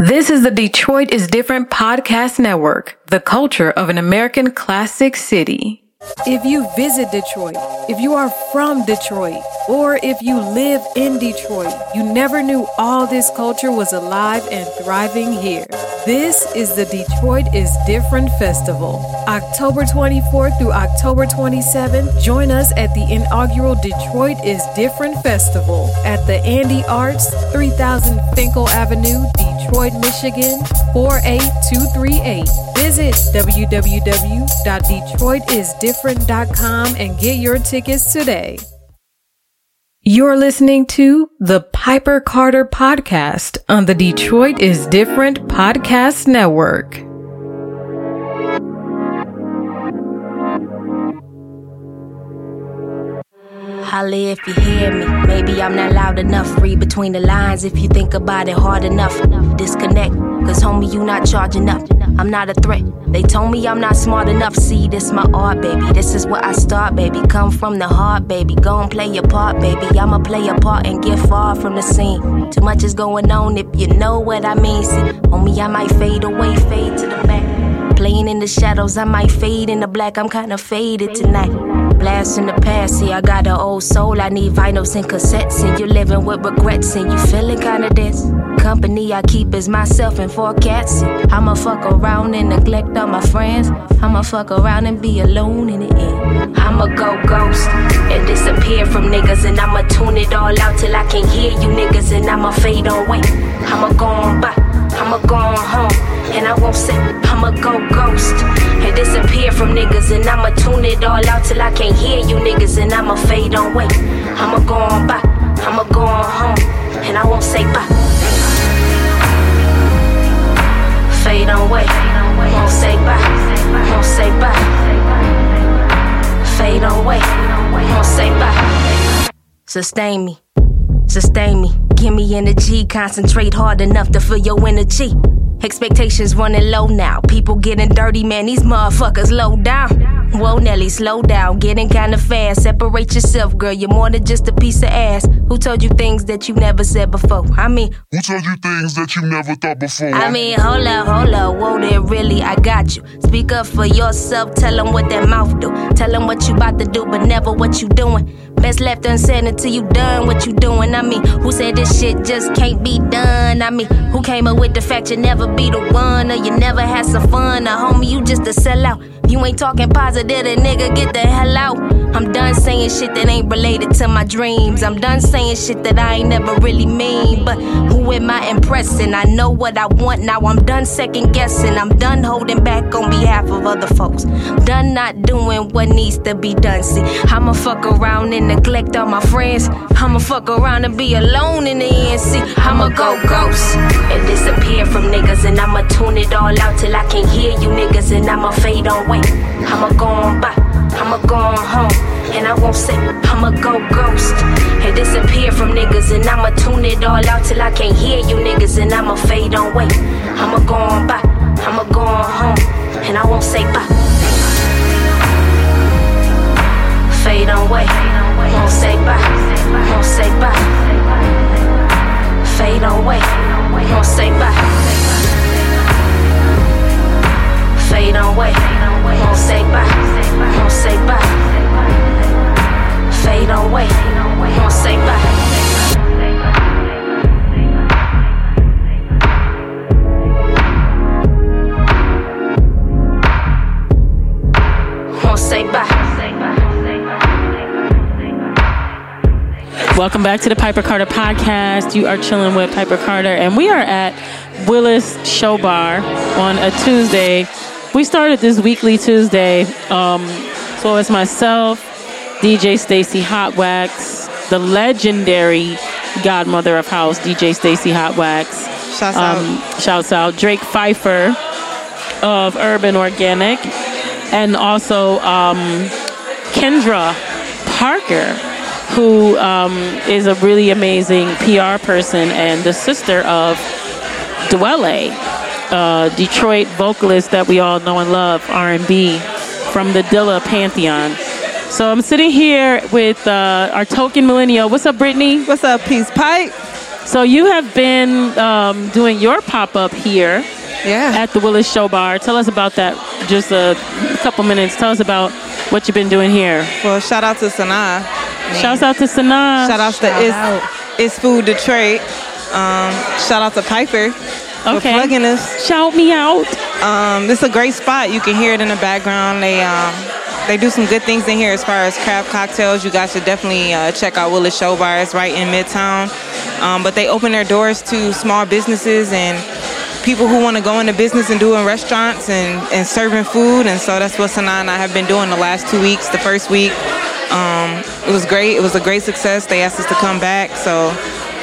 This is the Detroit is Different podcast network, the culture of an American classic city. If you visit Detroit, if you are from Detroit, or if you live in Detroit, you never knew all this culture was alive and thriving here. This is the Detroit is Different Festival. October 24th through October 27th, join us at the inaugural Detroit is Different Festival at the Andy Arts, 3000 Fenkell Avenue, Detroit, Michigan, 48238. Visit www.detroitisdifferent.com and get your tickets today. You're listening to the Piper Carter Podcast on the Detroit is Different Podcast Network. Holly if you hear me. Maybe I'm not loud enough. Read between the lines if you think about it hard enough. Disconnect, cause homie, you not charging up. I'm not a threat. They told me I'm not smart enough. See, this my art, baby. This is where I start, baby. Come from the heart, baby. Go and play your part, baby. I'ma play a part and get far from the scene. Too much is going on if you know what I mean. See, homie, I might fade away, fade to the back. Playing in the shadows, I might fade in the black. I'm kinda faded tonight. Blast in the past, see, I got an old soul. I need vinyls and cassettes, and you're living with regrets, and you feeling kinda dense. Company I keep is myself and four cats. I'ma fuck around and neglect all my friends. I'ma fuck around and be alone in the end. I'ma go ghost and disappear from niggas, and I'ma tune it all out till I can hear you niggas, and I'ma fade away. I'ma go on by, I'ma go on home, and I won't say I'ma go ghost and disappear from niggas, and I'ma tune it all out till I can't hear you niggas, and I'ma fade away. I'ma go on by, I'ma go on home, and I won't say bye. Fade away, won't say bye, won't say bye. Fade away, won't say bye. Sustain me, sustain me. Give me energy, concentrate hard enough to feel your energy. Expectations running low now. People getting dirty, man. These motherfuckers low down. Whoa, Nelly, slow down. Getting kinda fast. Separate yourself, girl. You're more than just a piece of ass. Who told you things that you never said before? I mean, Who told you things that you never thought before? I mean, hold up, hold up, whoa there, really, I got you. Speak up for yourself, tell them what that mouth do. Tell them what you about to do, but never what you doing. Best left unsaid until you done what you doing. I mean, who said this shit just can't be done? I mean, who came up with the fact you never be the one, or you never had some fun, or homie, you just a sellout. You ain't talking positive, then nigga, get the hell out. I'm done saying shit that ain't related to my dreams. I'm done saying shit that I ain't never really mean. But who am I impressing? I know what I want now. I'm done second guessing. I'm done holding back on behalf of other folks. Done not doing what needs to be done. See, I'ma fuck around and neglect all my friends. I'ma fuck around and be alone in the end. See, I'ma go ghost and disappear from niggas. And I'ma tune it all out till I can't hear you niggas. And I'ma fade away. I'ma go on by. I'ma go on home, and I won't say I'ma go ghost and disappear from niggas, and I'ma tune it all out till I can't hear you niggas, and I'ma fade away. I'ma go on by, I'ma go on home, and I won't say bye. Fade away, won't say bye, won't say bye. Fade away, won't say bye. Fade on away, say bye, say bye. Fade away, say bye. Say bye. Welcome back to the Piper Carter podcast. You are chilling with Piper Carter, and we are at Willis Show Bar on a Tuesday. We started this weekly Tuesday. Um, so it's myself, DJ Stacey Hotwaxx, the legendary godmother of house, DJ Stacey Hotwaxx. Shouts Um, shouts out Drake Pfeiffer of Urban Organic, and also um, Kendra Parker, who um, is a really amazing PR person and the sister of Dwele, uh, Detroit vocalist that we all know and love, R&B, from the Dilla Pantheon. So I'm sitting here with uh, our token millennial. What's up, Brittany? What's up, Peace Pipe? So you have been um, doing your pop up here Yeah. at the Willis Show Bar. Tell us about that. Just a couple minutes. Tell us about what you've been doing here. Well, shout out to Sanaa. Shouts out to Sanaa. Shout out to Shout It's, out. it's Food Detroit. Um, shout out to Piper for Okay. plugging us. Shout me out. Um, this is a great spot. You can hear it in the background. They um, they do some good things in here as far as craft cocktails. You guys should definitely uh, check out Willis Show Bar. It's right in Midtown. Um, but they open their doors to small businesses and people who want to go into business and doing restaurants and, and serving food. And so that's what Sanaa and I have been doing the last two weeks. The first week, um, it was great. It was a great success. They asked us to come back. So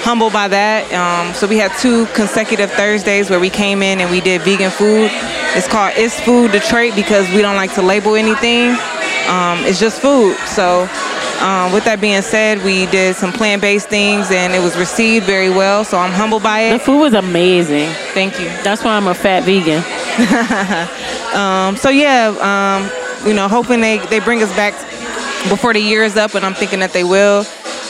humbled by that. Um, so we had two consecutive Thursdays where we came in and we did vegan food. It's called It's Food Detroit because we don't like to label anything. Um, it's just food. So um, with that being said, we did some plant-based things and it was received very well. So I'm humbled by it. The food was amazing. Thank you. That's why I'm a fat vegan. Um, so yeah, um, you know, hoping they, they bring us back before the year is up, and I'm thinking that they will.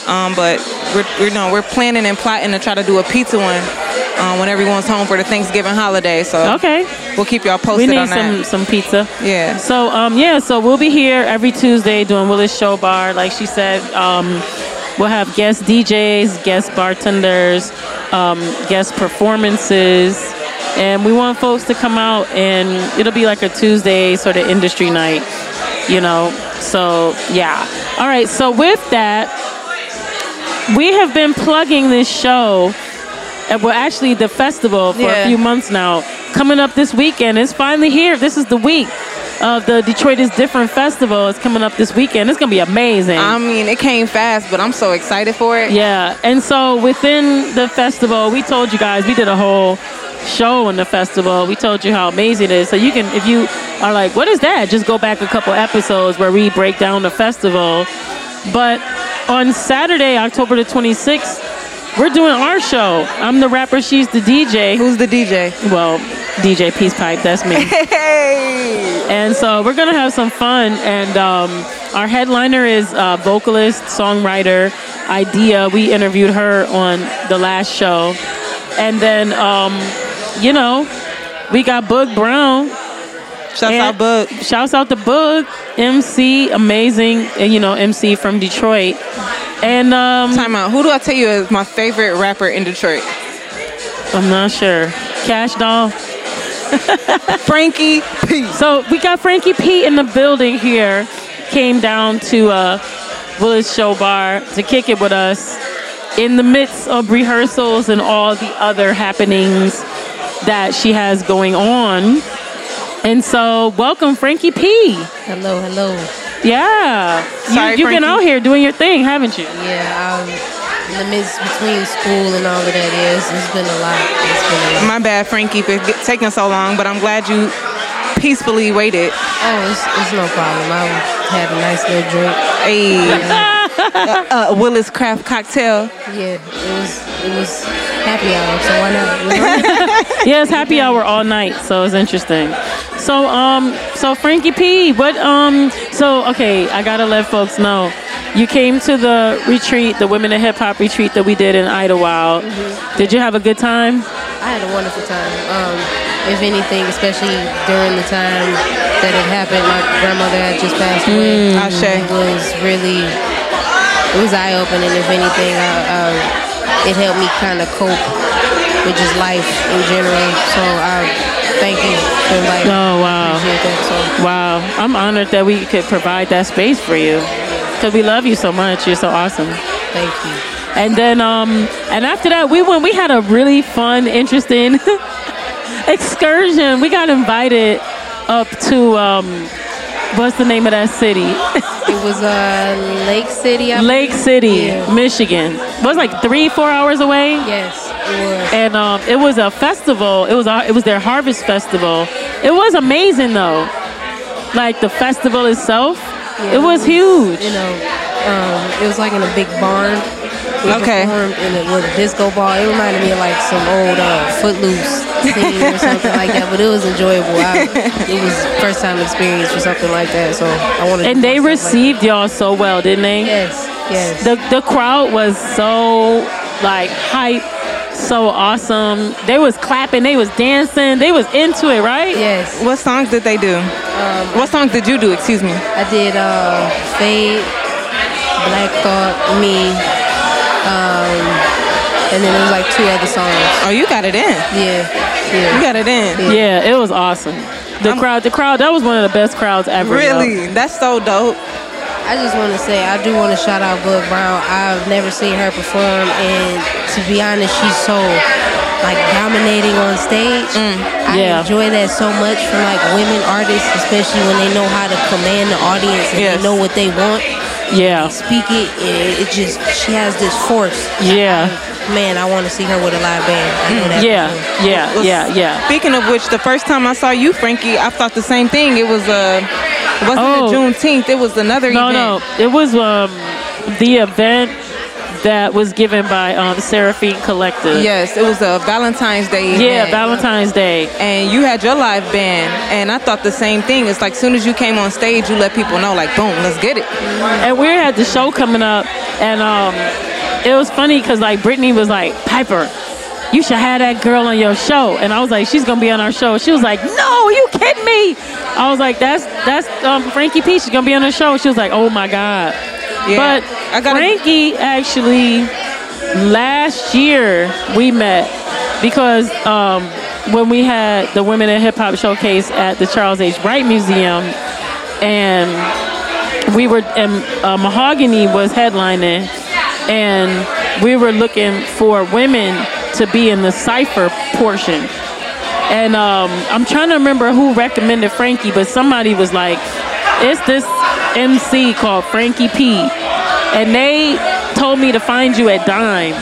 Um, but we're, we're, know, we're planning and plotting to try to do a pizza one uh, when everyone's home for the Thanksgiving holiday. So Okay. we'll keep y'all posted. We need on some that. some pizza. Yeah. So um yeah, so we'll be here every Tuesday doing Willis Show Bar. Like she said, um, we'll have guest DJs, guest bartenders, um, guest performances, and we want folks to come out and it'll be like a Tuesday sort of industry night, you know. So yeah. All right. So with that, we have been plugging this show. uh, Well, actually, the festival for a few months now. Coming up this weekend. It's finally here. This is the week of the Detroit is Different Festival. It's coming up this weekend. It's going to be amazing. I mean, it came fast, but I'm so excited for it. yeah. And so within the festival, we told you guys, we did a whole show on the festival. We told you how amazing it is. So you can, if you are like, what is that? Just go back a couple episodes where we break down the festival. But on Saturday, October the 26th, we're doing our show. I'm the rapper, she's the DJ. Who's the DJ? Well, DJ Peace Pipe, that's me. Hey. And so we're gonna have some fun. And um, our headliner is uh, vocalist, songwriter, Idea. We interviewed her on the last show. And then, um, you know, we got Boog Brown. Shouts And- out, Boog. Shouts out to Boog, MC, amazing, and you know, MC from Detroit. And um, Time out. Who do I tell you is my favorite rapper in Detroit? I'm not sure. Cash Doll. Frankie P. So we got Frankie P in the building here. Came down to uh, Willis Show Bar to kick it with us in the midst of rehearsals and all the other happenings that she has going on. And so, welcome, Frankie P. Hello, hello. Yeah, Sorry, you, you've been out here doing your thing, haven't you? Yeah, um, in the midst between school and all of that, yeah, it's, it's been a lot. It's been a lot. My bad, Frankie, for taking so long, but I'm glad you peacefully waited. Oh, it's, it's no problem. I had a nice little drink. A uh, Willis Craft cocktail. Yeah, it was it was happy hour, so why not? Yeah, it's happy hour all night, so it's interesting. So, um, so Frankie P, what, um, so okay, I gotta let folks know. You came to the retreat, the Women in Hip Hop retreat that we did in Idlewild. Did you have a good time? I had a wonderful time. Um, if anything, especially during the time that it happened, my grandmother had just passed away. Ashe. It was really, it was eye opening. If anything, uh, it helped me kind of cope with just life in general. So I thank you for inviting. me. Oh, wow. That. So Wow, I'm honored that we could provide that space for you. Because we love you so much. You're so awesome. thank you. And then, um, and after that, we went. We had a really fun, interesting excursion. We got invited up to um, what's the name of that city? It was uh, Lake City. I Lake believe. City, Yeah. Michigan. It was like three, four hours away. Yes, it was. And um, it was a festival. It was a, it was their harvest festival. It was amazing though. Like the festival itself, Yeah, it was huge. You know, um, it was like in a big barn. We Okay. performed in it with a disco ball. It reminded me of like some old uh, Footloose scene or something like that. But it was enjoyable. I, it was first time experience for something like that. So I wanted. to And do they something like received y'all so well, didn't they? Yes, yes. The the crowd was so like hype. so awesome. They was clapping, they was dancing, they was into it, right? Yes. What songs did they do? what songs did you do? Excuse me. I did uh, Fade, Black Thought, Me, um, and then it was like two other songs. Oh, you got it in. Yeah, yeah. You got it in. Yeah, it was awesome. The crowd, the crowd, that was one of the best crowds ever. yo. Really? That's so dope. I just want to say I do want to shout out Boog Brown. I've never seen her perform, and to be honest, she's so like dominating on stage. I Yeah. enjoy that so much from like women artists, especially when they know how to command the audience and Yes. they know what they want. Yeah, Speak it, and it just she has this force. yeah, Man, I want to see her with a live band. I know that yeah, for sure. yeah, yeah, yeah. Speaking of which, the first time I saw you, Frankie, I thought the same thing. It was uh, it wasn't Oh. the Juneteenth. It was another No, event. no, it was um the event that was given by um Seraphine Collective. Yes, it was a Valentine's Day. Yeah, event. Valentine's Day. and you had your live band, and I thought the same thing. It's like soon as you came on stage, you let people know, like, boom, let's get it. And we had the show coming up, and um, it was funny because like Brittany was like, Piper, you should have that girl on your show, and I was like, she's gonna be on our show. She was like, No, you kidding me? I was like, That's that's um, Frankie P. She's gonna be on the show. She was like, Oh my god. Yeah, But I gotta- Frankie actually last year we met because um, when we had the Women in Hip Hop Showcase at the Charles H. Wright Museum, and we were and uh, Mahogany was headlining, and we were looking for women to be in the cipher portion. And um, I'm trying to remember who recommended Frankie, but somebody was like, "It's this MC called Frankie P," and they told me to find you at Dime.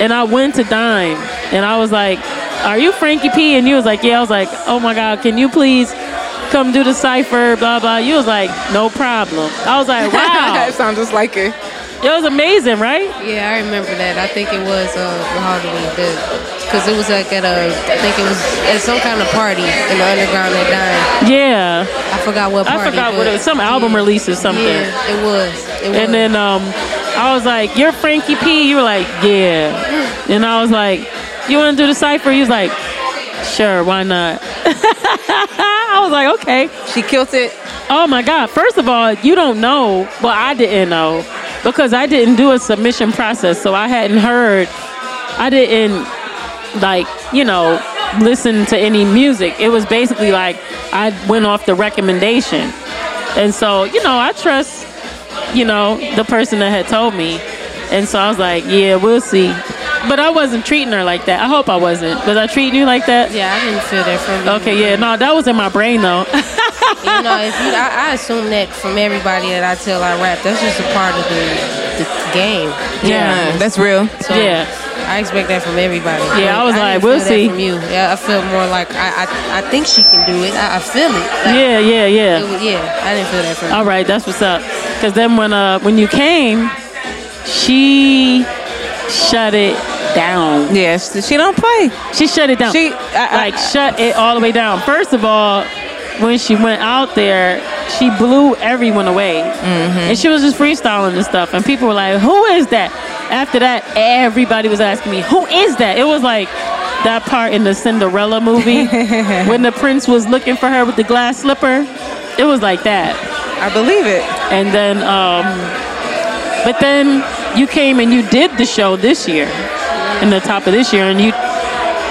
And I went to Dime, and I was like, "Are you Frankie P?" And you was like, "Yeah." I was like, "Oh my God, can you please come do the cipher?" Blah blah. You was like, "No problem." I was like, "Wow." it sounds just like it. It was amazing, right? Yeah, I remember that. I think it was uh, Mahogany, because it was like at a, I think it was at some kind of party in the underground at Dime. Yeah. I forgot what party. I forgot what it was. Some album yeah. release or something. Yeah, it was. And then um, I was like, "You're Frankie P." You were like, "Yeah." And I was like, "You want to do the cipher?" He was like, "Sure, why not?" I was like, "Okay." She killed it. Oh my God! First of all, you don't know. Well, I didn't know because I didn't do a submission process, so I hadn't heard. I didn't like you know listen to any music. It was basically like I went off the recommendation, and so you know I trust you know the person that had told me, and so I was like, yeah, we'll see. But I wasn't treating her like that. I hope I wasn't. Was I treating you like that? yeah, I didn't feel that from you. Okay, yeah, no, that was in my brain though. You know, if you, I, I assume that from everybody that I tell I rap, that's just a part of the, the game. Yeah. that's real. So Yeah. I expect that from everybody. Yeah, I was But like, didn't we'll feel that see. From you, yeah, I feel more like I, I, I think she can do it. I, I feel it. Like, yeah, yeah, yeah. it was- yeah, I didn't feel that from you. All right, that's what's up. Because then when uh when you came, she shut it down. Yes, she don't play. She shut it down. She- I- I- like shut it all the way down. First of all, when she went out there, she blew everyone away, and she was just freestyling and stuff. And people were like, "Who is that?" After that, everybody was asking me, "Who is that?" It was like that part in the Cinderella movie when the prince was looking for her with the glass slipper. It was like that. I believe it. And then, um, but then you came and you did the show this year, in the top of this year, and you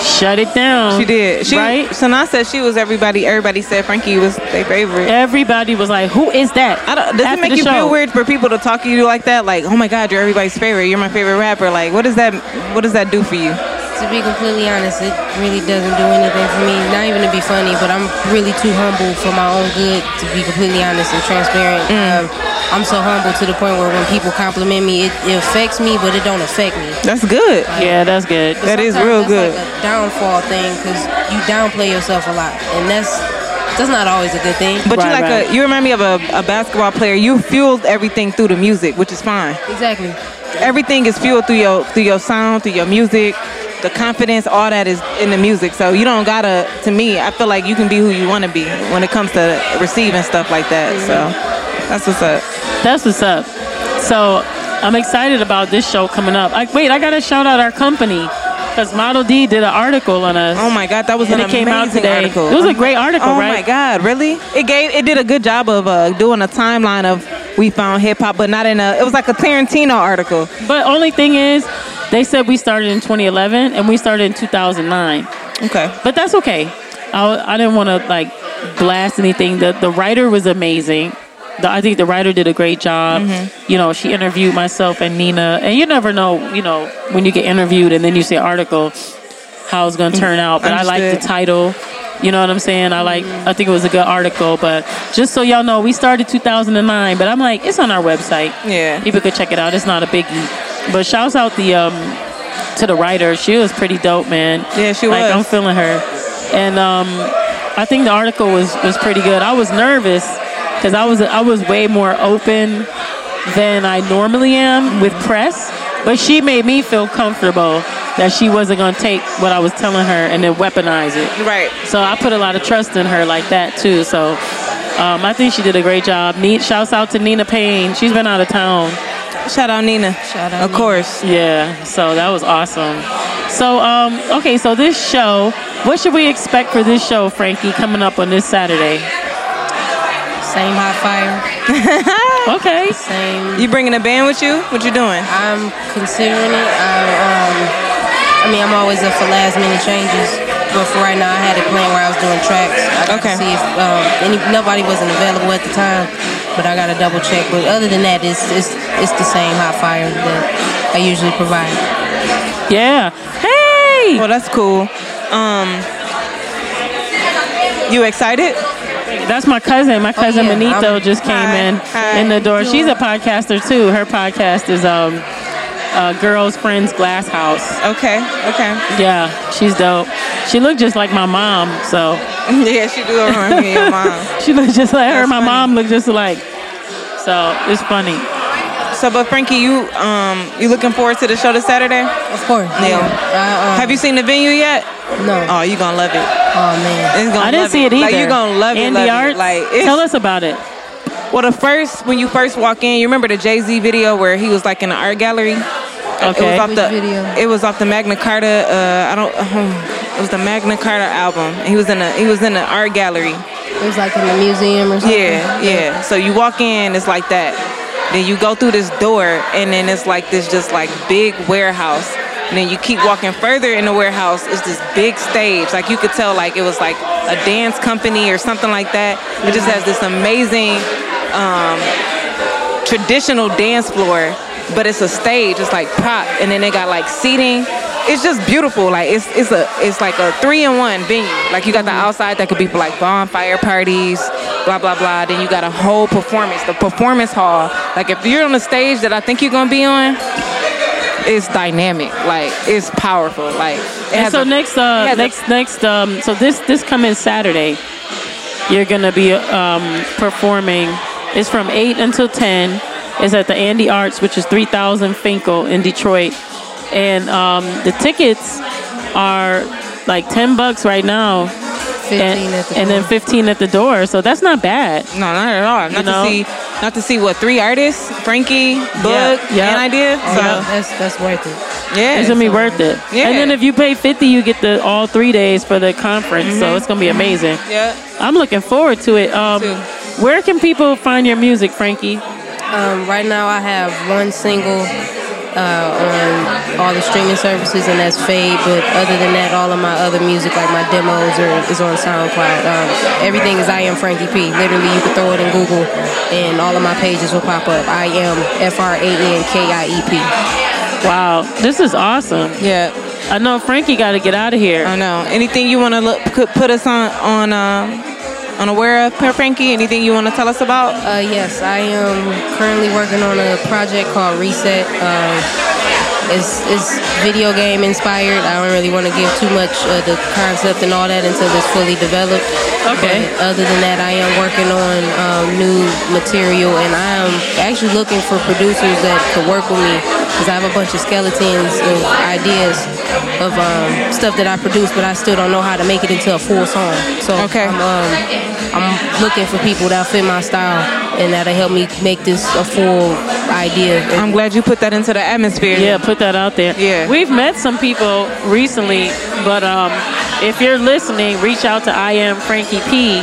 shut it down. She did. She, right? Sanaa said she was everybody. Everybody said Frankie was their favorite. Everybody was like, "Who is that?" I don't, does After it make you show. feel weird for people to talk to you like that? Like, oh my God, you're everybody's favorite. You're my favorite rapper. Like, what does that? What does that do for you? To be completely honest, it really doesn't do anything for me. Not even to be funny, but I'm really too humble for my own good. To be completely honest and transparent, um, I'm so humble to the point where when people compliment me, it, it affects me, but it don't affect me. That's good. Yeah, that's good. That is real that's good. Like a downfall thing because you downplay yourself a lot, and that's that's not always a good thing. But you like right. a you remind me of a, a basketball player. You fueled everything through the music, which is fine. exactly. Everything is fueled through your through your sound, through your music, the confidence, all that is in the music. So you don't gotta. To me, I feel like you can be who you want to be when it comes to receiving stuff like that. So that's what's up. That's what's up. So I'm excited about this show coming up. Like, wait, I gotta shout out our company. Because Model D did an article on us. Oh my God, that was And an it came out today. article. It was a great article, oh right? my God, really? It gave it did a good job of uh, doing a timeline of we found hip hop, but not in a. It was like a Tarantino article. But only thing is, they said we started in 2011 and we started in 2009. Okay. But that's okay. I, I didn't want to like blast anything. The the writer was amazing. The, I think the writer did a great job. Mm-hmm. You know, she interviewed myself and Nina, and you never know. You know, when you get interviewed and then you say article, how it's going to turn out. But I like the title. You know what I'm saying? I like. I think it was a good article. But just so y'all know, we started 2009. But I'm like, it's on our website. Yeah. people could check it out. It's not a biggie. But shouts out the um to the writer. She was pretty dope, man. Yeah, she like, was. I'm feeling her, and um, I think the article was was pretty good. I was nervous because I was I was way more open than I normally am with press, but she made me feel comfortable that she wasn't gonna take what I was telling her and then weaponize it. Right. So I put a lot of trust in her like that too. So um, I think she did a great job. Neat shouts out to Nina Payne. She's been out of town. Shout out Nina. Shout out Of Nina. course. Yeah, so that was awesome. So, um, okay, so this show, what should we expect for this show, Frankie, coming up on this Saturday? Same hot fire. Okay. Same. You bringing a band with you? What you doing? I'm considering it. I, um, I mean, I'm always up for last minute changes. But for right now, I had a plan where I was doing tracks. I got Okay. to see if um, any, nobody wasn't available at the time, but I got to double check. But other than that, it's it's it's the same hot fire that I usually provide. Yeah. Hey! Well, that's cool. Um, you excited? That's my cousin. My cousin yeah, Benito I'm- just came Hi. in Hi. in the door. She's a podcaster too. Her podcast is um, uh, Girls Friends Glass House. Okay. Okay. Yeah, she's dope. She looked just like my mom, so yeah, she do remind me of your mom. she looked just like her. That's My funny. mom looked just like. So it's funny. So, but Frankie, you um, you looking forward to the show this Saturday? Of course. Yeah. I, um, Have you seen the venue yet? No. Oh, you gonna love it. Oh man. It's gonna I didn't see it either. Like you gonna love it. Andy love Arts, It. Like it's, tell us about it. Well, the first when you first walk in, you remember the Jay Z video where he was like in the art gallery. Okay. It was off Which the. video? It was off the Magna Carta. Uh, I don't. it was the Magna Carta album. He was in a. He was in the art gallery. It was like in the museum or something. Yeah, yeah. So you walk in, it's like that. Then you go through this door, and then it's like this just like big warehouse. And then you keep walking further in the warehouse. It's this big stage. Like you could tell, like it was like a dance company or something like that. It just has this amazing um, traditional dance floor, but it's a stage. It's like prop, and then they got like seating. It's just beautiful. Like it's it's a it's like a three in one venue. Like you got the outside that could be for like bonfire parties, blah blah blah. Then you got a whole performance, the performance hall. Like if you're on the stage that I think you're gonna be on, it's dynamic. Like it's powerful. Like it And so a- next, uh, has a- next, next, um, so this this coming Saturday, you're gonna be um, performing. It's from eight until ten. It's at the Andy Arts, which is three thousand Fenkell in Detroit, and um, the tickets are like ten bucks right now, 15 and, at the and then fifteen at the door. So that's not bad. No, not at all. Not know? to see, not to see what three artists: Frankie, Boog, yeah. and Idea. Oh, So yeah, that's that's worth it. yeah, It's gonna be worth it. Yeah. And then if you pay fifty, you get the all three days for the conference. So it's gonna be amazing. yeah. I'm looking forward to it. Um, where can people find your music, Frankie? Um, right now, I have one single uh, on all the streaming services, and that's Fade. But other than that, all of my other music, like my demos, are, is on SoundCloud. Um, everything is I am Frankie P. Literally, you can throw it in Google, and all of my pages will pop up. I am F R A N K I E P. Wow, this is awesome. Yeah, I know Frankie got to get out of here. I know. Anything you want to look put, put us on on um, unaware of, Frankie? Anything you want to tell us about? Uh, yes, I am currently working on a project called Reset. Uh, it's, it's video game inspired. I don't really want to give too much of the concept and all that until it's fully developed. Okay. But other than that, I am working on um, new material, and I am actually looking for producers that could work with me because I have a bunch of skeletons of ideas of um, stuff that I produce, but I still don't know how to make it into a full song. So Okay. I'm, um, I'm looking for people that fit my style and that'll help me make this a full idea. I'm glad you put that into the atmosphere. Yeah, put that out there. Yeah. We've met some people recently, but um, if you're listening, reach out to I am Frankie P.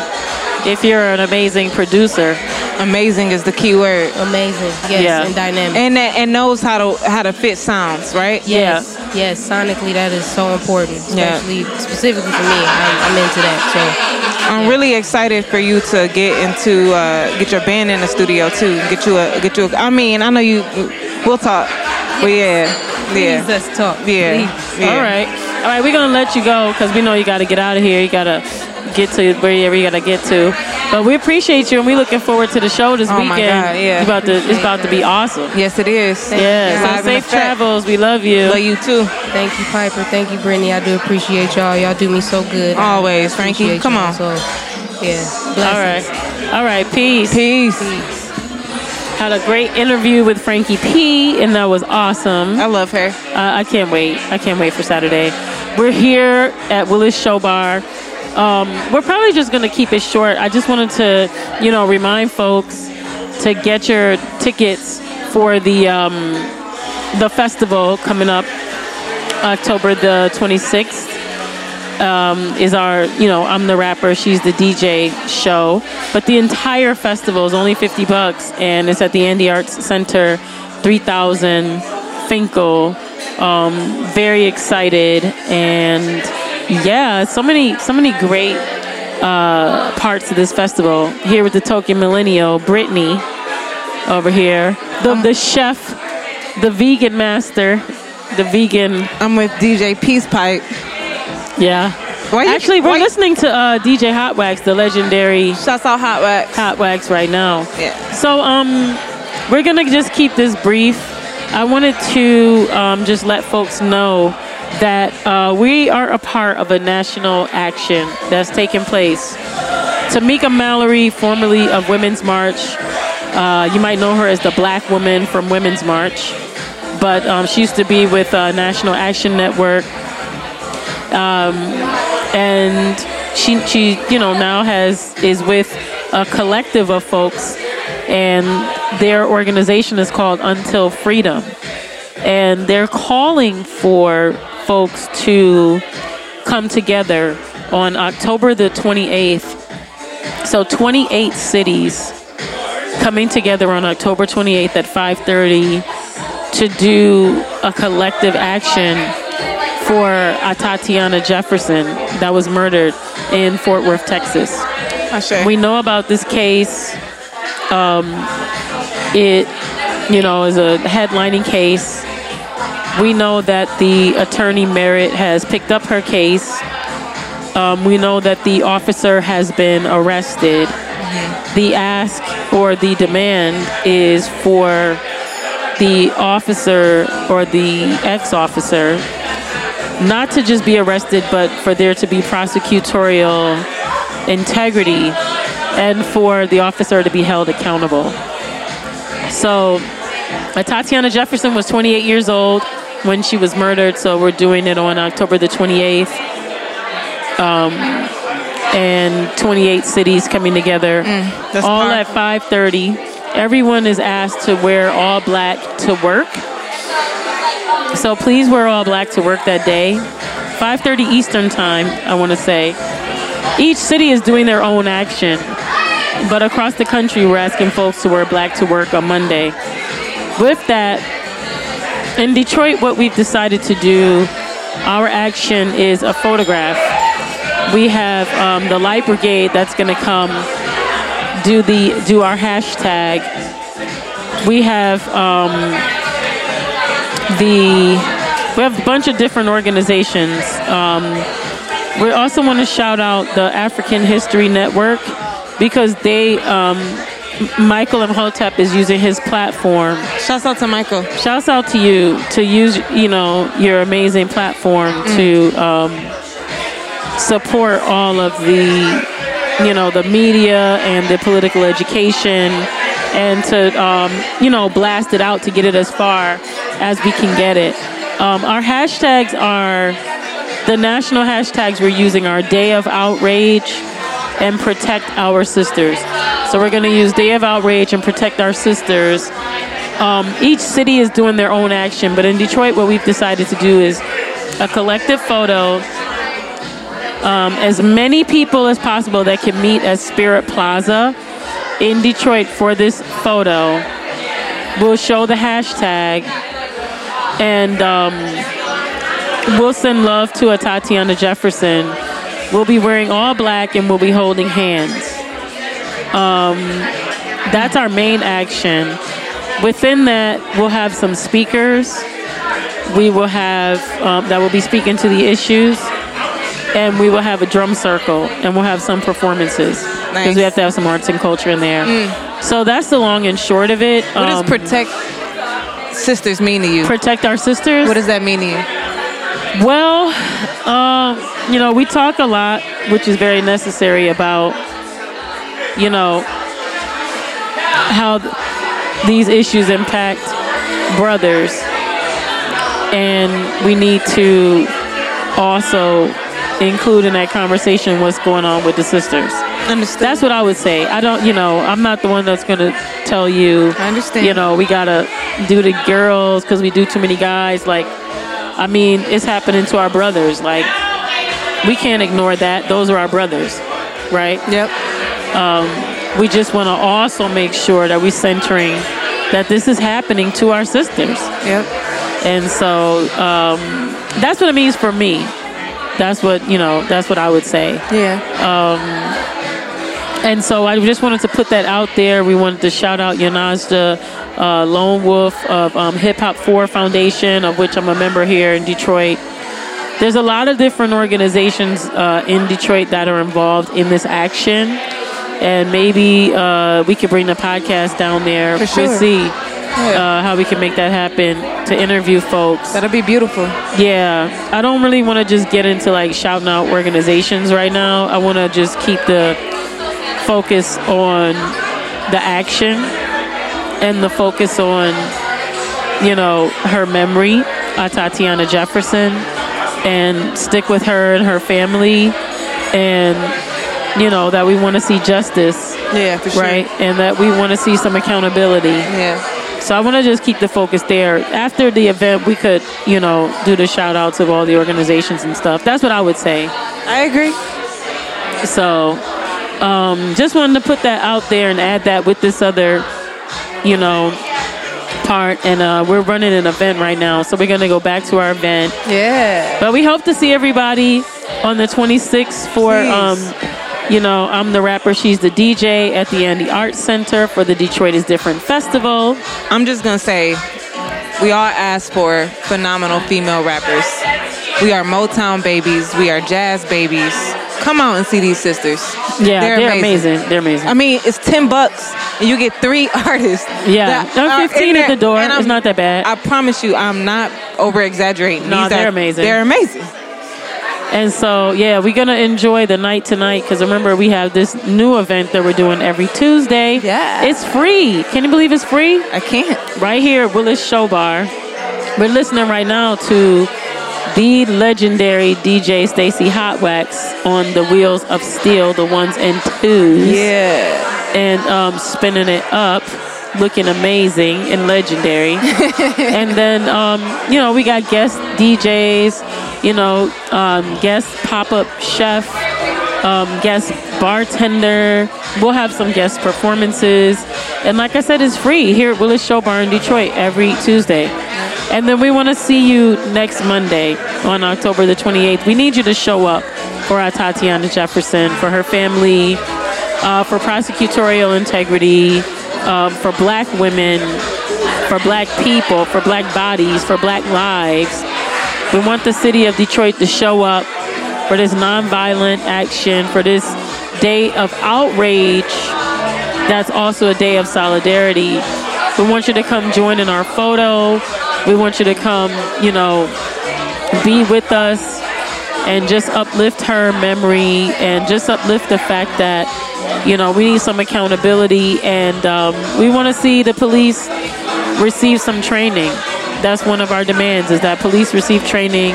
If you're an amazing producer. Amazing is the key word. Amazing, yes, Yeah. and dynamic. And that, and knows how to how to fit sounds, right? yes, yes, sonically that is so important, Yeah. especially specifically for me. I'm, I'm into that. I'm really excited for you to get into uh, get your band in the studio too. Get you a get you. A, I mean, I know you. We'll talk. But yeah, yeah, please, let's talk. yeah, yeah. All right. All right, we're going to let you go because we know you got to get out of here. You got to get to wherever you got to get to. But we appreciate you and we're looking forward to the show this Oh my weekend. God, yeah. You about to, it's about to be awesome. Yes, it is. Yeah, so safe effect. travels. We love you. Love you too. Thank you, Piper. Thank you, Brittany. I do appreciate y'all. Y'all do me so good. Always, Frankie. Come on. So, yeah. All right. Blessings. All right. Peace. Peace. Had a great interview with Frankie P, and that was awesome. I love her. Uh, I can't wait. I can't wait for Saturday. We're here at Willis Show Bar. Um, we're probably just going to keep it short. I just wanted to, you know, remind folks to get your tickets for the um, the festival coming up October the 26th. Um, is our, you know, I'm the rapper, she's the DJ show. But the entire festival is only 50 bucks, and it's at the Andy Arts Center, 3000 Fenkell. Um, very excited, and yeah, so many, so many great uh, parts of this festival. Here with the Tokyo Millennial, Brittany over here, the the chef, the vegan master, the vegan. I'm with DJ Peace Pipe. Yeah. Why you- Actually, we're why- listening to uh, DJ Hot Wax, the legendary Shouts out Hot Wax. Hot Wax, right now. Yeah. So, um, we're gonna just keep this brief. I wanted to um, just let folks know that uh, we are a part of a national action that's taking place. Tamika Mallory, formerly of Women's March, uh, you might know her as the Black Woman from Women's March, but um, she used to be with uh, National Action Network and she she you know now has is with a collective of folks and their organization is called Until Freedom and they're calling for folks to come together on October the 28th so 28 cities coming together on October 28th at 5:30 to do a collective action for Tatiana Jefferson that was murdered in Fort Worth, Texas. Ashe. We know about this case. Um, it, you know, is a headlining case. We know that the attorney Merritt has picked up her case. Um, we know that the officer has been arrested. The ask or the demand is for the officer or the ex-officer not to just be arrested, but for there to be prosecutorial integrity and for the officer to be held accountable. So, uh, Tatiana Jefferson was 28 years old when she was murdered, so we're doing it on October the 28th. Um, and 28 cities coming together, that's all powerful. at 5:30. Everyone is asked to wear all black to work. So please wear all black to work that day. 5:30 Eastern time, I want to say. Each city is doing their own action, but across the country, we're asking folks to wear black to work on Monday. With that, in Detroit, what we've decided to do, our action is a photograph. We have um, the Light Brigade that's going to come do the do our hashtag. We have um, the we have a bunch of different organizations. Um, we also want to shout out the African History Network because they um, Michael of Imhotep is using his platform. Shouts out to Michael. Shouts out to you to use you know your amazing platform to um, support all of the you know the media and the political education and to um, you know blast it out to get it as far as we can get it. Um, our hashtags are the national hashtags we're using are Day of Outrage, and protect our sisters. So we're going to use Day of Outrage and protect our sisters. Um, each city is doing their own action, but in Detroit, what we've decided to do is a collective photo. Um, as many people as possible that can meet at Spirit Plaza in Detroit for this photo. We'll show the hashtag and um, we'll send love to Atatiana Jefferson. We'll be wearing all black and we'll be holding hands. Um, that's our main action. Within that, we'll have some speakers. We will have um, that will be speaking to the issues, and we will have a drum circle, and we'll have some performances because Nice. we have to have some arts and culture in there. So that's the long and short of it. What does Um, protect sisters mean to you? protect our sisters? What does that mean to you? Well, um, you know, we talk a lot, which is very necessary about, you know, how th- these issues impact brothers. And we need to also include in that conversation what's going on with the sisters. Understood. That's what I would say. I don't, you know, I'm not the one that's going to tell you, I understand. you know, we got to do the girls because we do too many guys. Like, I mean, it's happening to our brothers. Like, we can't ignore that. Those are our brothers, right? Yep. We just want to also make sure that we're centering that this is happening to our sisters. Yep. And so um, that's what it means for me. That's what, you know, that's what I would say. Yeah. And so I just wanted to put that out there. We wanted to shout out Yanazda uh, Lone Wolf of um, Hip Hop 4 Foundation, of which I'm a member here in Detroit. There's a lot of different organizations uh, in Detroit that are involved in this action. And maybe uh, we could bring the podcast down there. For sure. We'll see uh, how we can make that happen to interview folks. That'll be beautiful. Yeah, I don't really want to just get into like shouting out organizations right now. I want to just keep the focus on the action and the focus on, you know, her memory, uh, Tatiana Jefferson, and stick with her and her family, and you know that we want to see justice, Yeah, for sure. right, and that we want to see some accountability. Yeah. So I want to just keep the focus there. After the event, we could, you know, do the shout outs of all the organizations and stuff. That's what I would say. I agree. So um, just wanted to put that out there and add that with this other, you know, part. And uh, we're running an event right now. So we're going to go back to our event. Yeah. But we hope to see everybody on the 26th for, um, you know, I'm the rapper, she's the DJ at the Andy Arts Center for the Detroit is Different Festival. I'm just gonna say, we all ask for phenomenal female rappers. We are Motown babies. We are jazz babies. Come out and see these sisters. Yeah, they're, amazing. They're amazing. I mean, it's ten bucks and you get three artists. Yeah, I'm 15 in at the door. and It's not that bad. I promise you, I'm not over exaggerating. No, These they're are, amazing. They're amazing. And so, yeah, we're to enjoy the night tonight because remember, we have this new event that we're doing every Tuesday. Yeah. It's free. Can you believe it's free? I can't. Right here at Willis Show Bar. We're listening right now to the legendary DJ Stacey Hotwaxx on the Wheels of Steel, the ones and twos. Yeah. and um, spinning it up, looking amazing and legendary. and then, um, you know, we got guest DJs, you know, um, guest pop up chef, um, guest bartender. We'll have some guest performances. And like I said, it's free here at Willis Show Bar in Detroit every Tuesday. And then we want to see you next Monday on October the 28th. We need you to show up for our Tatiana Jefferson, for her family, uh, for prosecutorial integrity, um, for black women, for black people, for black bodies, for black lives. We want the city of Detroit to show up for this nonviolent action, for this day of outrage that's also a day of solidarity. We want you to come join in our photo. We want you to come, you know, be with us and just uplift her memory and just uplift the fact that, you know, we need some accountability and um, we want to see the police receive some training. That's one of our demands is that police receive training.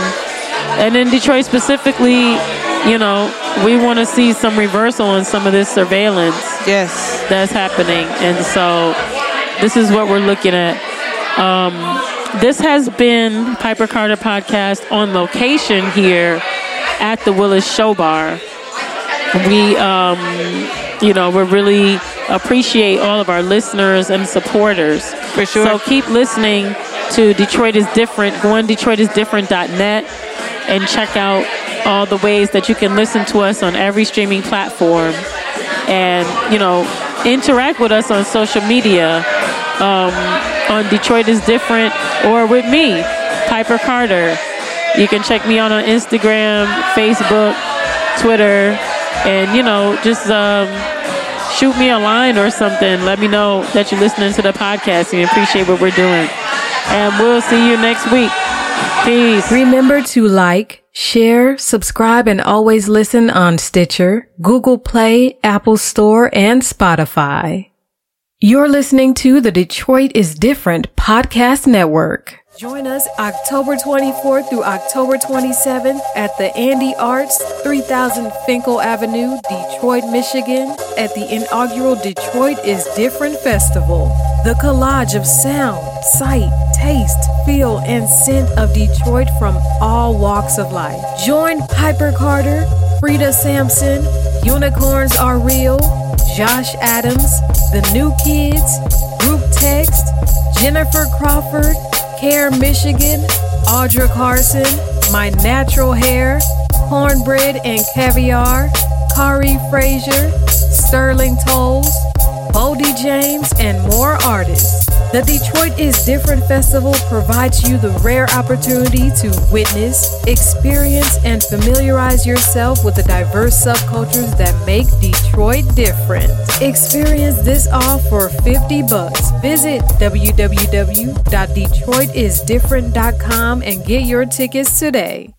And in Detroit specifically, you know, we want to see some reversal on some of this surveillance Yes. that's happening. And so this is what we're looking at. Um, this has been Piper Carter Podcast on location here at the Willis Show Bar. We, um, you know, we really appreciate all of our listeners and supporters. For sure. So keep listening to Detroit is Different. Go on DetroitisDifferent.net and check out all the ways that you can listen to us on every streaming platform. And, you know, interact with us on social media um, on Detroit is Different or with me, Piper Carter. You can check me out on Instagram, Facebook, Twitter, and, you know, just um, shoot me a line or something. Let me know that you're listening to the podcast and appreciate what we're doing. And we'll see you next week. Peace. Remember to like, share, subscribe, and always listen on Stitcher, Google Play, Apple Store, and Spotify. You're listening to the Detroit is Different podcast network. Join us October 24th through October 27th at the Andy Arts, 3000 Fenkell Avenue, Detroit, Michigan, at the inaugural Detroit is Different Festival. The collage of sound, sight, taste, feel, and scent of Detroit from all walks of life. Join Piper Carter, Frida Sampson, Unicorns Are Real, Josh Adams, The New Kids, Group Text, Jennifer Crawford, Care Michigan, Audra Carson, My Natural Hair, Cornbread and Caviar, Kari Frazier, Sterling Tolles, Bodie James, and more artists. The Detroit is Different Festival provides you the rare opportunity to witness, experience, and familiarize yourself with the diverse subcultures that make Detroit different. Experience this all for 50 bucks. Visit www.detroitisdifferent.com and get your tickets today.